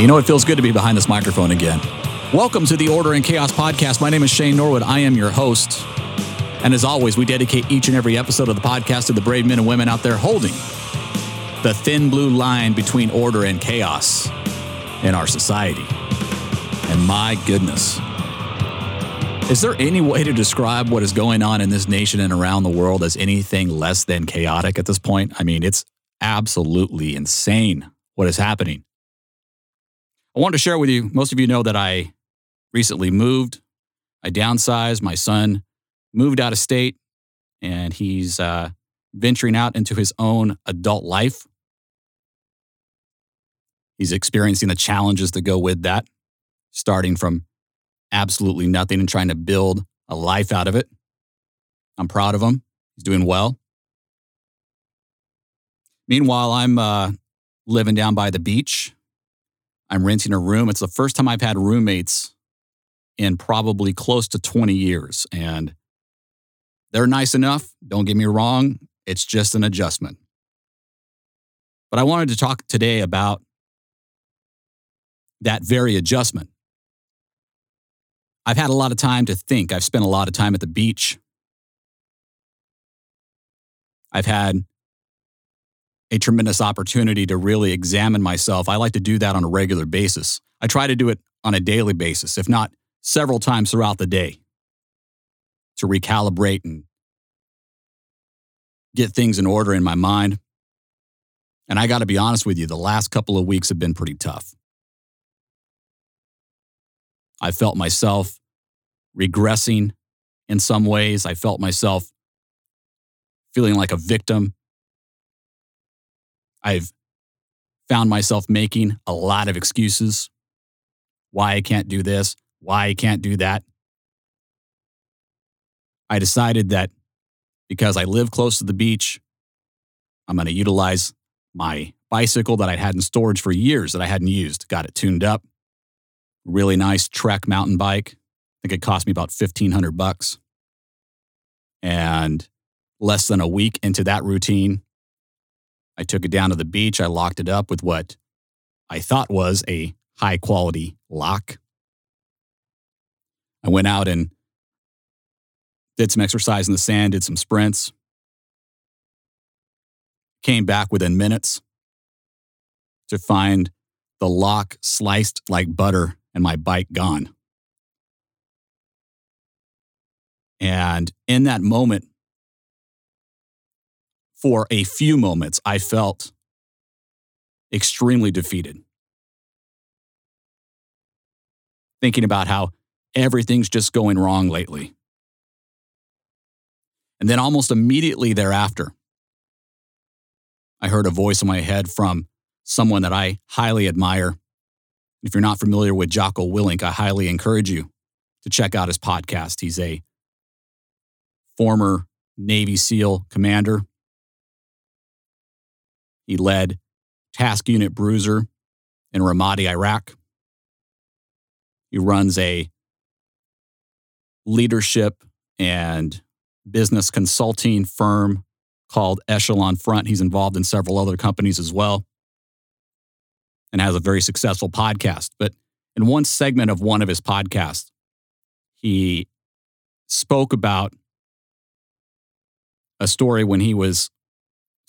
you know, it feels good to be behind this microphone again. Welcome to the Order and Chaos podcast. My name is Shane Norwood. I am your host. And as always, we dedicate each and every episode of the podcast to the brave men and women out there holding the thin blue line between order and chaos in our society. And my goodness, is there any way to describe what is going on in this nation and around the world as anything less than chaotic at this point? I mean, it's absolutely insane what is happening. I wanted to share with you, most of you know that I recently moved. I downsized. My son moved out of state and he's uh, venturing out into his own adult life. He's experiencing the challenges that go with that, starting from absolutely nothing and trying to build a life out of it. I'm proud of him. He's doing well. Meanwhile, I'm uh, living down by the beach. I'm renting a room. It's the first time I've had roommates in probably close to 20 years. And they're nice enough. Don't get me wrong. It's just an adjustment. But I wanted to talk today about that very adjustment. I've had a lot of time to think. I've spent a lot of time at the beach. I've had a tremendous opportunity to really examine myself. I like to do that on a regular basis. I try to do it on a daily basis, if not several times throughout the day, to recalibrate and get things in order in my mind. And I got to be honest with you, the last couple of weeks have been pretty tough. I felt myself regressing in some ways. I felt myself feeling like a victim. I've found myself making a lot of excuses why I can't do this, why I can't do that. I decided that because I live close to the beach, I'm going to utilize my bicycle that I had in storage for years that I hadn't used. Got it tuned up. Really nice Trek mountain bike. I think it cost me about 1500 bucks. And less than a week into that routine, I took it down to the beach. I locked it up with what I thought was a high quality lock. I went out and did some exercise in the sand, did some sprints, came back within minutes to find the lock sliced like butter and my bike gone. And in that moment, for a few moments, I felt extremely defeated. Thinking about how everything's just going wrong lately. And then almost immediately thereafter, I heard a voice in my head from someone that I highly admire. If you're not familiar with Jocko Willink, I highly encourage you to check out his podcast. He's a former Navy SEAL commander. He led Task Unit Bruiser in Ramadi, Iraq. He runs a leadership and business consulting firm called Echelon Front. He's involved in several other companies as well and has a very successful podcast. But in one segment of one of his podcasts, he spoke about a story when he was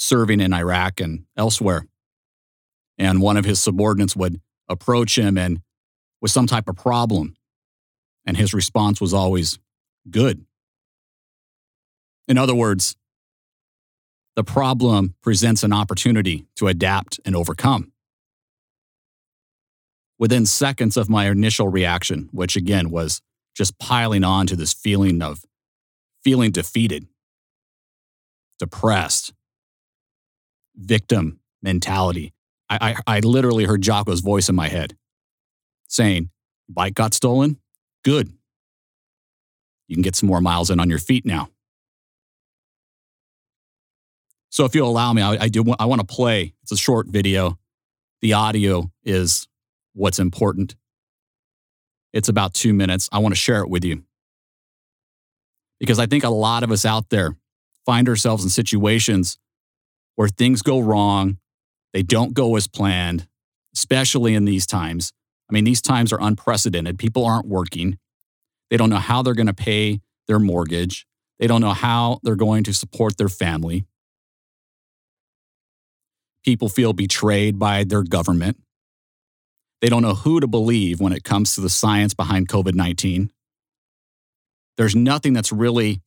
serving in Iraq and elsewhere. And one of his subordinates would approach him and with some type of problem. And his response was always good. In other words, the problem presents an opportunity to adapt and overcome. Within seconds of my initial reaction, which again was just piling on to this feeling of feeling defeated, depressed, victim mentality, I, I, I literally heard Jocko's voice in my head saying, Bike got stolen? Good. You can get some more miles in on your feet now. So if you'll allow me, I, I do. I want to play. It's a short video. The audio is what's important. It's about two minutes. I want to share it with you because I think a lot of us out there find ourselves in situations where things go wrong, they don't go as planned, especially in these times. I mean, these times are unprecedented. People aren't working. They don't know how they're going to pay their mortgage. They don't know how they're going to support their family. People feel betrayed by their government. They don't know who to believe when it comes to the science behind COVID 19. There's nothing that's really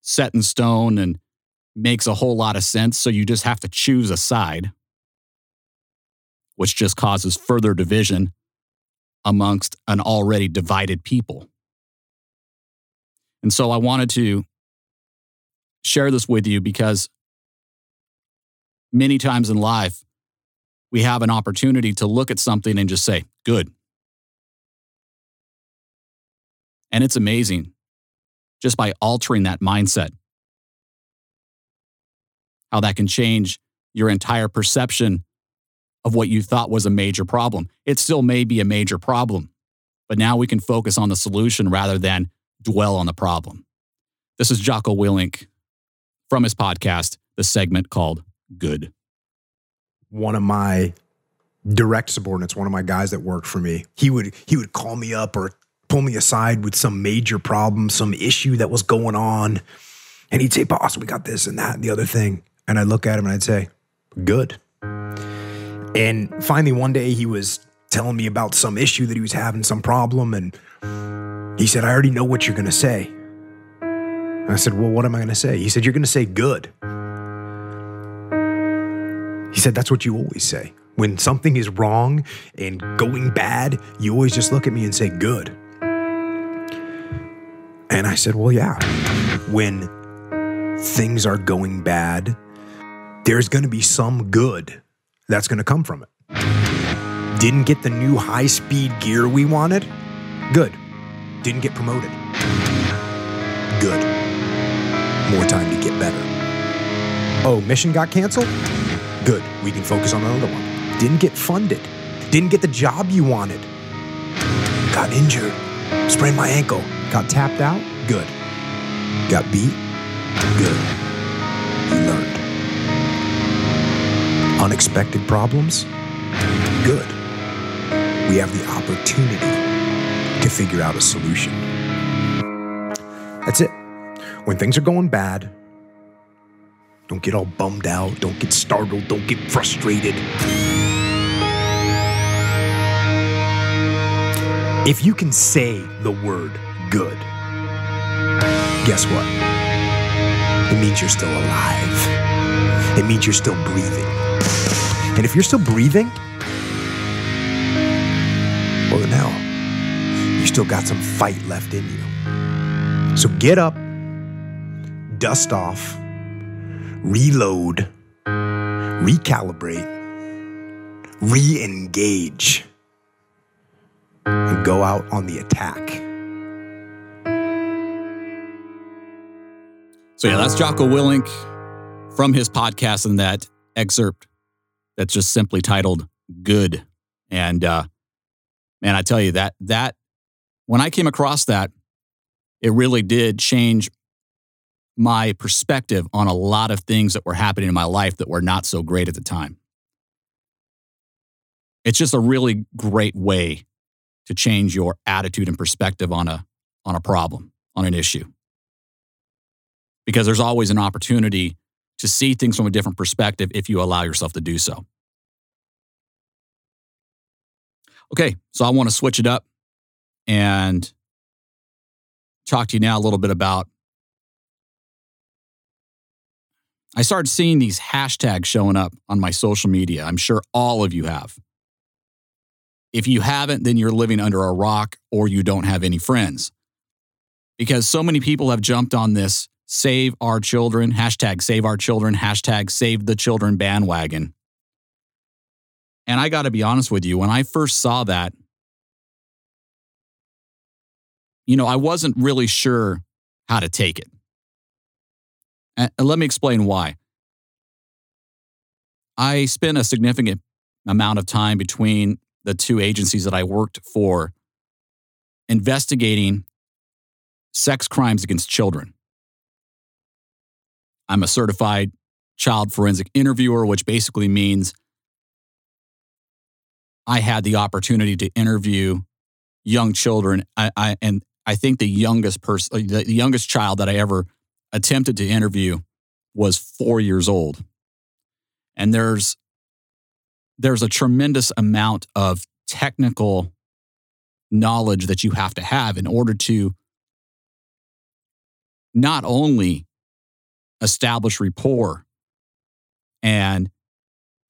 set in stone and makes a whole lot of sense. So you just have to choose a side, which just causes further division amongst an already divided people. And so I wanted to share this with you because many times in life, we have an opportunity to look at something and just say, good. And it's amazing just by altering that mindset, how that can change your entire perception of what you thought was a major problem. It still may be a major problem, but now we can focus on the solution rather than dwell on the problem. This is Jocko Willink from his podcast, the segment called Good. One of my direct subordinates, one of my guys that worked for me, he would he would call me up or pull me aside with some major problem, some issue that was going on. And he'd say, Boss, we got this and that and the other thing. And I'd look at him and I'd say, Good. And finally, one day he was telling me about some issue that he was having, some problem. And he said, I already know what you're going to say. And I said, Well, what am I going to say? He said, You're going to say good. He said, That's what you always say. When something is wrong and going bad, you always just look at me and say good. And I said, Well, yeah. When things are going bad, there's going to be some good that's going to come from it. Didn't get the new high speed gear we wanted? Good. Didn't get promoted? Good. More time to get better. Oh, mission got canceled? Good. We can focus on another one. Didn't get funded. Didn't get the job you wanted. Got injured. Sprained my ankle. Got tapped out? Good. Got beat? Good. Unexpected problems? Good. We have the opportunity to figure out a solution. That's it. When things are going bad, don't get all bummed out, don't get startled, don't get frustrated. If you can say the word good, guess what? It means you're still alive. It means you're still breathing. And if you're still breathing, well, then now you still got some fight left in you. So get up, dust off, reload, recalibrate, re engage, and go out on the attack. So, yeah, that's Jocko Willink from his podcast and that excerpt that's just simply titled Good. And, uh, man, I tell you that, that, when I came across that, it really did change my perspective on a lot of things that were happening in my life that were not so great at the time. It's just a really great way to change your attitude and perspective on a on a problem, on an issue. Because there's always an opportunity to see things from a different perspective if you allow yourself to do so. Okay, so I want to switch it up and talk to you now a little bit about I started seeing these hashtags showing up on my social media. I'm sure all of you have. If you haven't, then you're living under a rock or you don't have any friends. Because so many people have jumped on this save our children, hashtag save our children, hashtag save the children bandwagon. And I got to be honest with you, when I first saw that, you know, I wasn't really sure how to take it. And let me explain why. I spent a significant amount of time between the two agencies that I worked for investigating sex crimes against children. I'm a certified child forensic interviewer, which basically means I had the opportunity to interview young children. I, I and I think the youngest person, uh, the youngest child that I ever attempted to interview was four years old. And there's there's a tremendous amount of technical knowledge that you have to have in order to not only establish rapport and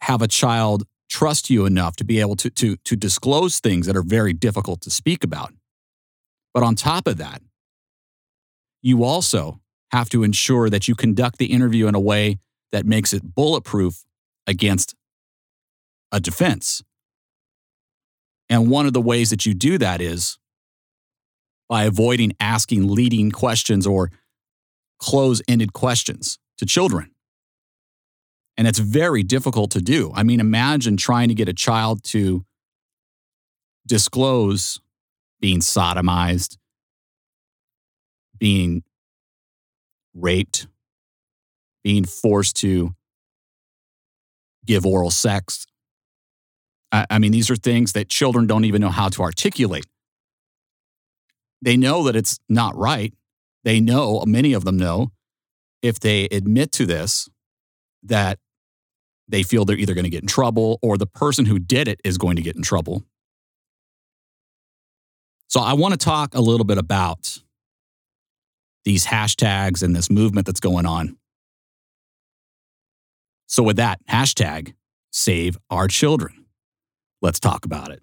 have a child trust you enough to be able to, to, to disclose things that are very difficult to speak about. But on top of that, you also have to ensure that you conduct the interview in a way that makes it bulletproof against a defense. And one of the ways that you do that is by avoiding asking leading questions or close ended questions to children. And it's very difficult to do. I mean, imagine trying to get a child to disclose being sodomized, being raped, being forced to give oral sex. I, I, mean, these are things that children don't even know how to articulate. They know that it's not right. They know, many of them know, if they admit to this, that they feel they're either going to get in trouble or the person who did it is going to get in trouble. So I want to talk a little bit about these hashtags and this movement that's going on. So, with that, hashtag save our children. Let's talk about it.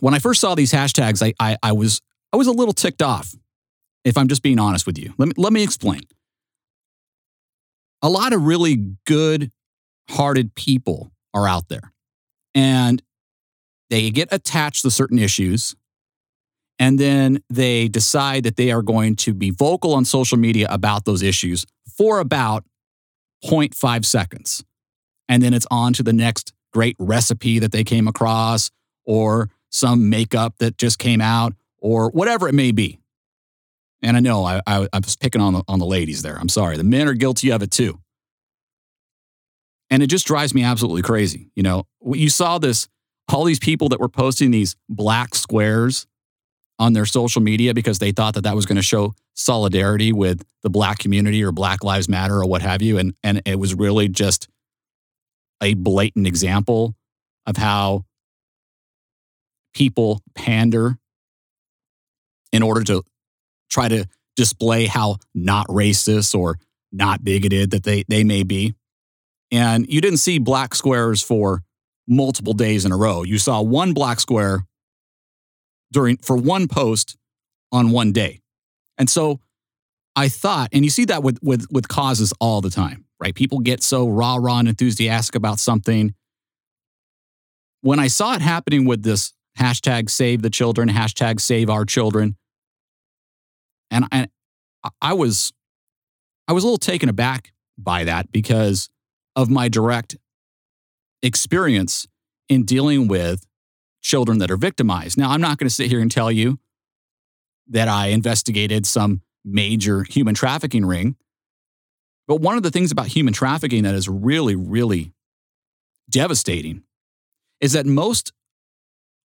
When I first saw these hashtags, I, I, I was, I was a little ticked off, if I'm just being honest with you. Let me, let me explain a lot of really good hearted people are out there and they get attached to certain issues and then they decide that they are going to be vocal on social media about those issues for about 0.5 seconds. And then it's on to the next great recipe that they came across or some makeup that just came out or whatever it may be. And I know I, I, I was picking on the, on the ladies there. I'm sorry. The men are guilty of it too. And it just drives me absolutely crazy. You know, you saw this, all these people that were posting these black squares on their social media because they thought that that was going to show solidarity with the black community or Black Lives Matter or what have you. And, and it was really just a blatant example of how people pander in order to try to display how not racist or not bigoted that they, they may be. And you didn't see black squares for multiple days in a row. You saw one black square during for one post on one day. And so I thought, and you see that with with with causes all the time, right? People get so rah rah and enthusiastic about something. When I saw it happening with this hashtag save the children, hashtag save our children, and I, I was I was a little taken aback by that because of my direct experience in dealing with children that are victimized. Now, I'm not going to sit here and tell you that I investigated some major human trafficking ring. But one of the things about human trafficking that is really, really devastating is that most,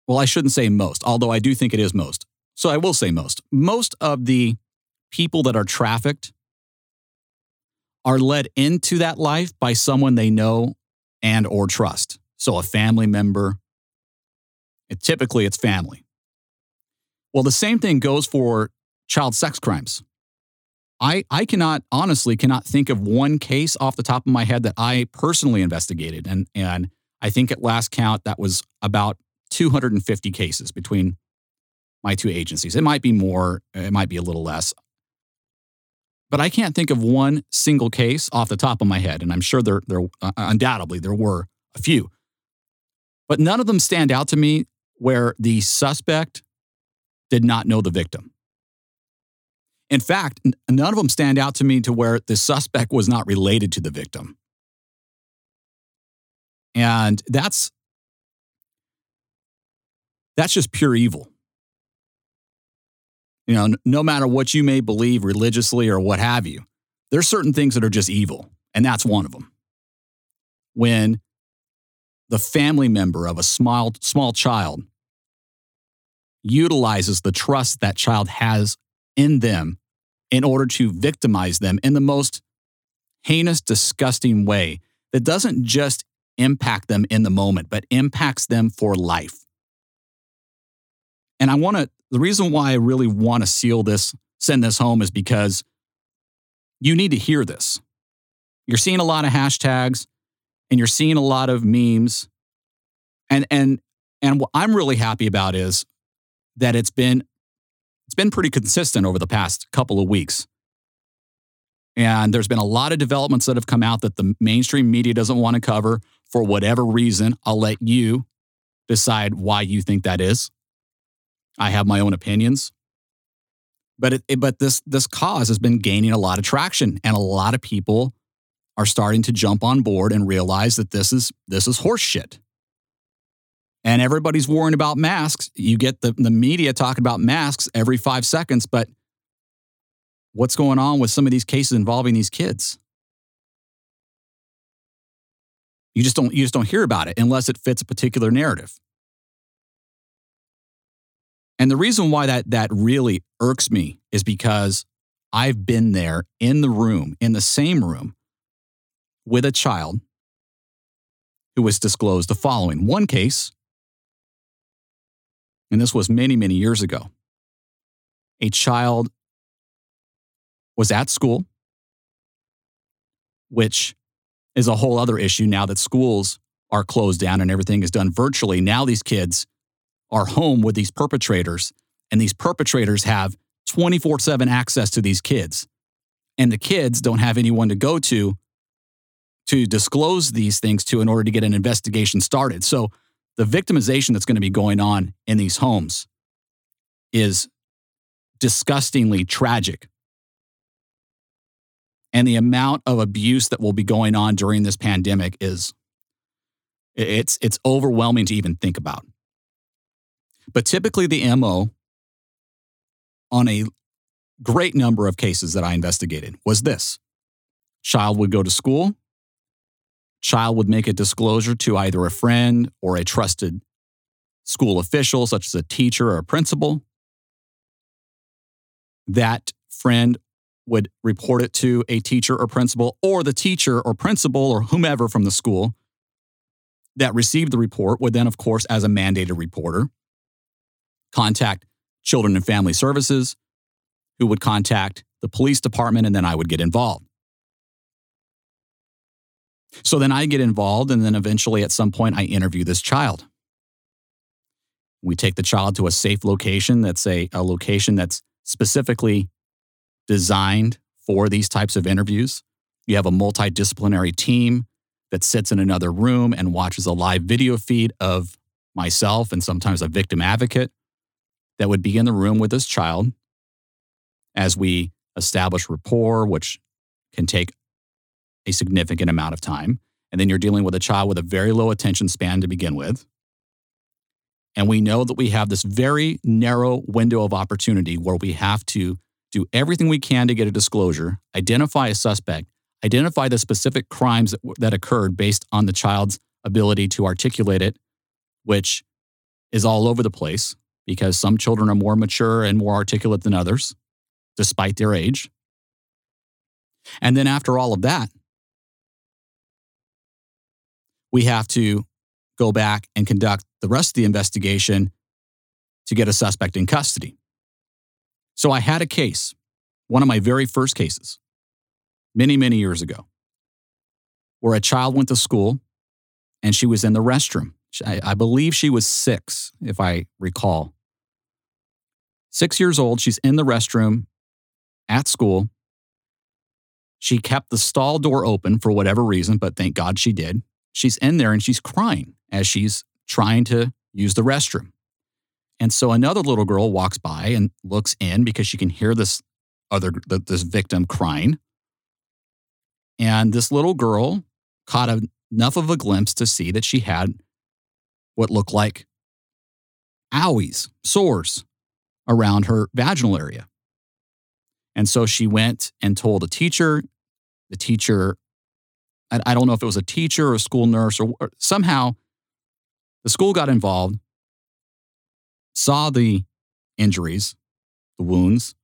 well, I shouldn't say most, although I do think it is most. So I will say most. Most of the people that are trafficked are led into that life by someone they know and or trust. So a family member, typically it's family. Well, the same thing goes for child sex crimes. I, I cannot honestly cannot think of one case off the top of my head that I personally investigated. And, and I think at last count, that was about 250 cases between my two agencies. It might be more, it might be a little less but I can't think of one single case off the top of my head. And I'm sure there, there uh, undoubtedly there were a few, but none of them stand out to me where the suspect did not know the victim. In fact, none of them stand out to me to where the suspect was not related to the victim. And that's that's just pure evil. You know, no matter what you may believe religiously or what have you, there's certain things that are just evil, and that's one of them. When the family member of a small, small child utilizes the trust that child has in them in order to victimize them in the most heinous, disgusting way that doesn't just impact them in the moment, but impacts them for life. And I want to, the reason why I really want to seal this, send this home is because you need to hear this. You're seeing a lot of hashtags and you're seeing a lot of memes. And, and, and what I'm really happy about is that it's been it's been pretty consistent over the past couple of weeks. And there's been a lot of developments that have come out that the mainstream media doesn't want to cover for whatever reason. I'll let you decide why you think that is. I have my own opinions. But it, it, but this this cause has been gaining a lot of traction and a lot of people are starting to jump on board and realize that this is this is horseshit and everybody's worrying about masks. You get the, the media talking about masks every five seconds, but what's going on with some of these cases involving these kids? You just don't you just don't hear about it unless it fits a particular narrative. And the reason why that that really irks me is because I've been there in the room, in the same room with a child who was disclosed the following. One case, and this was many, many years ago. A child was at school, which is a whole other issue now that schools are closed down and everything is done virtually. Now these kids are home with these perpetrators, and these perpetrators have 24 7 access to these kids. And the kids don't have anyone to go to to disclose these things to in order to get an investigation started. So the victimization that's going to be going on in these homes is disgustingly tragic. And the amount of abuse that will be going on during this pandemic is it's it's overwhelming to even think about. But typically the MO on a great number of cases that I investigated was this. Child would go to school, child would make a disclosure to either a friend or a trusted school official, such as a teacher or a principal. That friend would report it to a teacher or principal, or the teacher or principal or whomever from the school that received the report would then, of course, as a mandated reporter, contact Children and Family Services, who would contact the police department, and then I would get involved. So then I get involved, and then eventually at some point I interview this child. We take the child to a safe location that's a, a location that's specifically designed for these types of interviews. You have a multidisciplinary team that sits in another room and watches a live video feed of myself and sometimes a victim advocate that would be in the room with this child as we establish rapport, which can take a significant amount of time. And then you're dealing with a child with a very low attention span to begin with. And we know that we have this very narrow window of opportunity where we have to do everything we can to get a disclosure, identify a suspect, identify the specific crimes that, that occurred based on the child's ability to articulate it, which is all over the place because some children are more mature and more articulate than others, despite their age. And then after all of that, we have to go back and conduct the rest of the investigation to get a suspect in custody. So I had a case, one of my very first cases, many, many years ago, where a child went to school and she was in the restroom. I, I believe she was six, if I recall. Six years old, she's in the restroom at school. She kept the stall door open for whatever reason, but thank God she did she's in there and she's crying as she's trying to use the restroom. And so another little girl walks by and looks in because she can hear this other this victim crying. And this little girl caught enough of a glimpse to see that she had what looked like owies, sores around her vaginal area. And so she went and told a teacher. The teacher I, I don't know if it was a teacher or a school nurse or, or somehow The school got involved, saw the injuries, the wounds,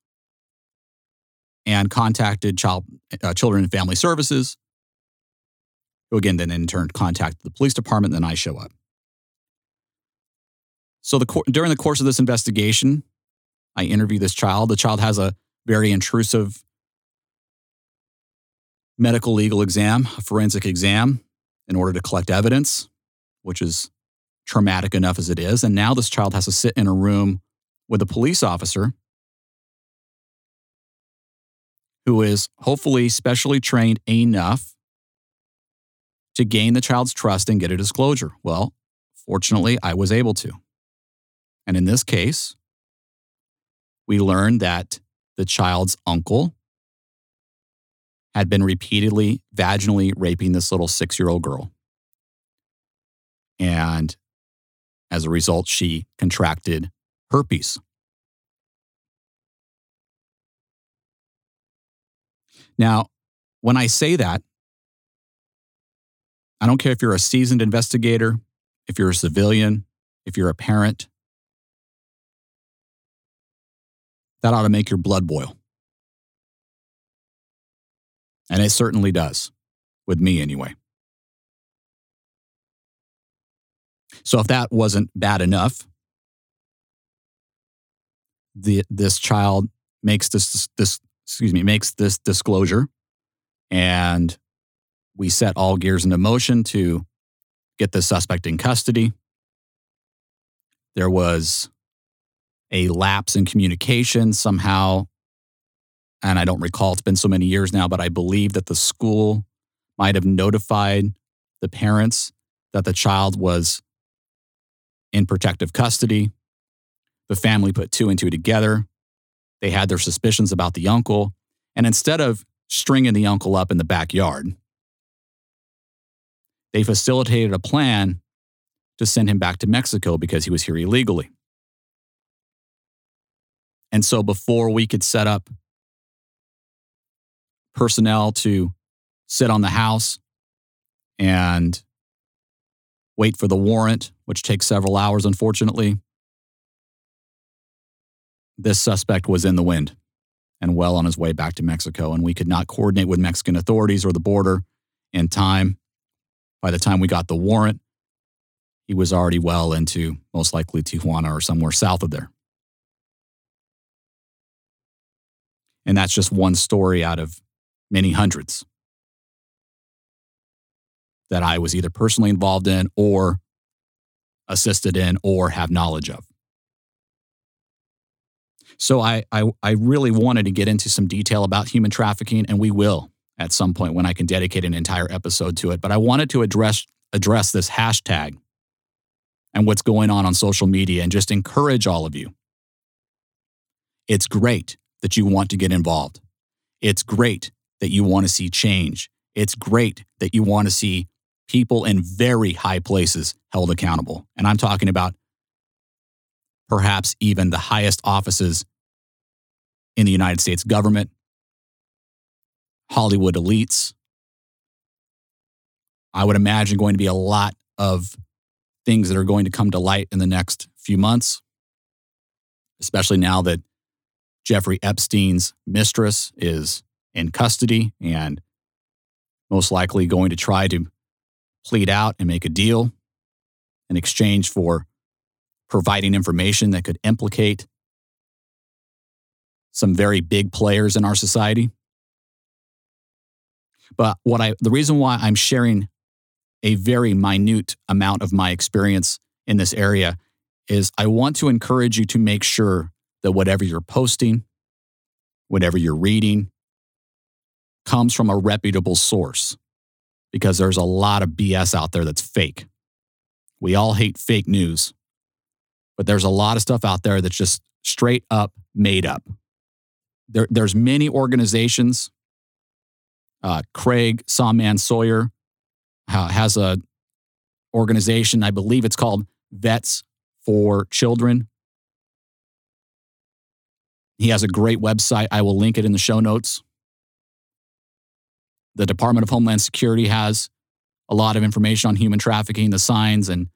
and contacted child, uh, children and family services, who again then in turn contacted the police department. Then I show up. So the during the course of this investigation, I interview this child. The child has a very intrusive medical legal exam, a forensic exam, in order to collect evidence, which is traumatic enough as it is. And now this child has to sit in a room with a police officer who is hopefully specially trained enough to gain the child's trust and get a disclosure. Well, fortunately, I was able to. And in this case, we learned that the child's uncle had been repeatedly vaginally raping this little six year old girl. And as a result, she contracted herpes. Now, when I say that, I don't care if you're a seasoned investigator, if you're a civilian, if you're a parent, that ought to make your blood boil. And it certainly does, with me anyway. So if that wasn't bad enough, the, this child makes this, this excuse me, makes this disclosure. And we set all gears into motion to get the suspect in custody. There was a lapse in communication somehow. And I don't recall, it's been so many years now, but I believe that the school might have notified the parents that the child was in protective custody. The family put two and two together they had their suspicions about the uncle. And instead of stringing the uncle up in the backyard, they facilitated a plan to send him back to Mexico because he was here illegally. And so before we could set up personnel to sit on the house and wait for the warrant, which takes several hours, unfortunately, this suspect was in the wind and well on his way back to Mexico. And we could not coordinate with Mexican authorities or the border in time. By the time we got the warrant, he was already well into most likely Tijuana or somewhere south of there. And that's just one story out of many hundreds that I was either personally involved in or assisted in or have knowledge of. So I, I, I really wanted to get into some detail about human trafficking, and we will at some point when I can dedicate an entire episode to it. But I wanted to address address this hashtag and what's going on on social media and just encourage all of you. It's great that you want to get involved. It's great that you want to see change. It's great that you want to see people in very high places held accountable. And I'm talking about perhaps even the highest offices in the United States government, Hollywood elites. I would imagine going to be a lot of things that are going to come to light in the next few months, especially now that Jeffrey Epstein's mistress is in custody and most likely going to try to plead out and make a deal in exchange for providing information that could implicate some very big players in our society. But what I the reason why I'm sharing a very minute amount of my experience in this area is I want to encourage you to make sure that whatever you're posting, whatever you're reading, comes from a reputable source because there's a lot of BS out there that's fake. We all hate fake news, but there's a lot of stuff out there that's just straight up made up. There, there's many organizations. Uh, Craig Sawman Sawyer uh, has a organization. I believe it's called Vets for Children. He has a great website. I will link it in the show notes. The Department of Homeland Security has a lot of information on human trafficking, the signs and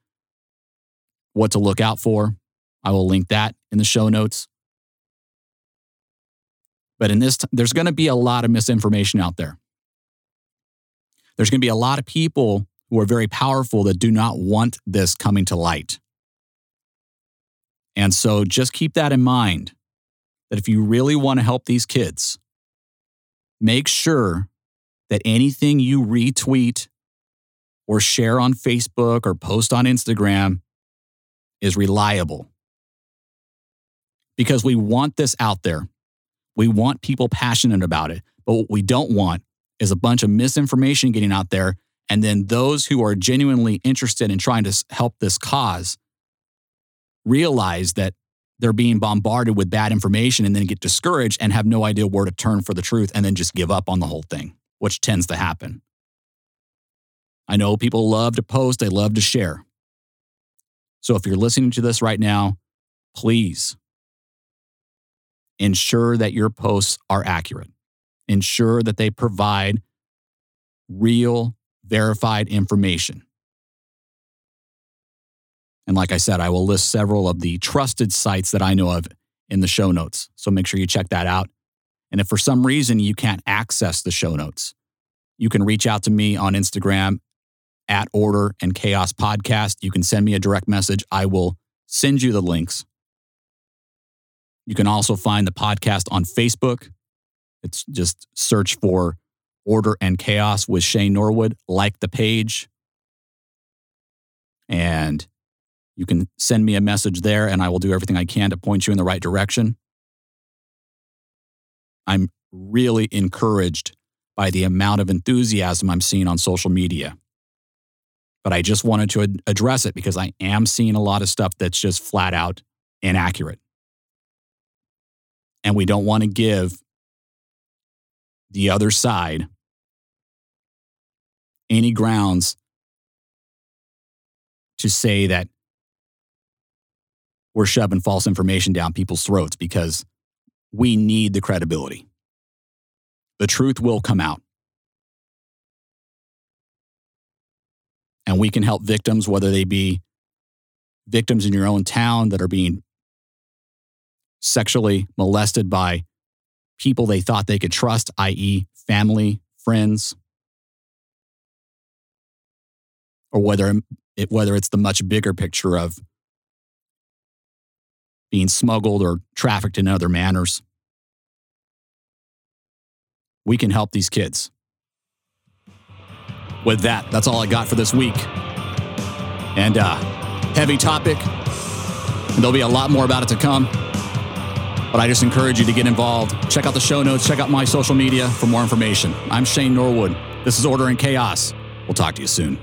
what to look out for. I will link that in the show notes. But in this, there's going to be a lot of misinformation out there. There's going to be a lot of people who are very powerful that do not want this coming to light. And so just keep that in mind that if you really want to help these kids, make sure that anything you retweet or share on Facebook or post on Instagram is reliable. Because we want this out there. We want people passionate about it. But what we don't want is a bunch of misinformation getting out there. And then those who are genuinely interested in trying to help this cause realize that they're being bombarded with bad information and then get discouraged and have no idea where to turn for the truth and then just give up on the whole thing, which tends to happen. I know people love to post, they love to share. So if you're listening to this right now, please ensure that your posts are accurate. Ensure that they provide real, verified information. And like I said, I will list several of the trusted sites that I know of in the show notes. So make sure you check that out. And if for some reason you can't access the show notes, you can reach out to me on Instagram at Order and Chaos Podcast. You can send me a direct message. I will send you the links. You can also find the podcast on Facebook. It's just search for Order and Chaos with Shane Norwood, like the page. And you can send me a message there, and I will do everything I can to point you in the right direction. I'm really encouraged by the amount of enthusiasm I'm seeing on social media. But I just wanted to ad- address it because I am seeing a lot of stuff that's just flat out inaccurate. And we don't want to give the other side any grounds to say that we're shoving false information down people's throats because we need the credibility. The truth will come out. And we can help victims, whether they be victims in your own town that are being sexually molested by people they thought they could trust, i.e., family, friends, or whether it, whether it's the much bigger picture of being smuggled or trafficked in other manners. We can help these kids. With that, that's all I got for this week. And uh, heavy topic. And there'll be a lot more about it to come. But I just encourage you to get involved. Check out the show notes, check out my social media for more information. I'm Shane Norwood. This is Order and Chaos. We'll talk to you soon.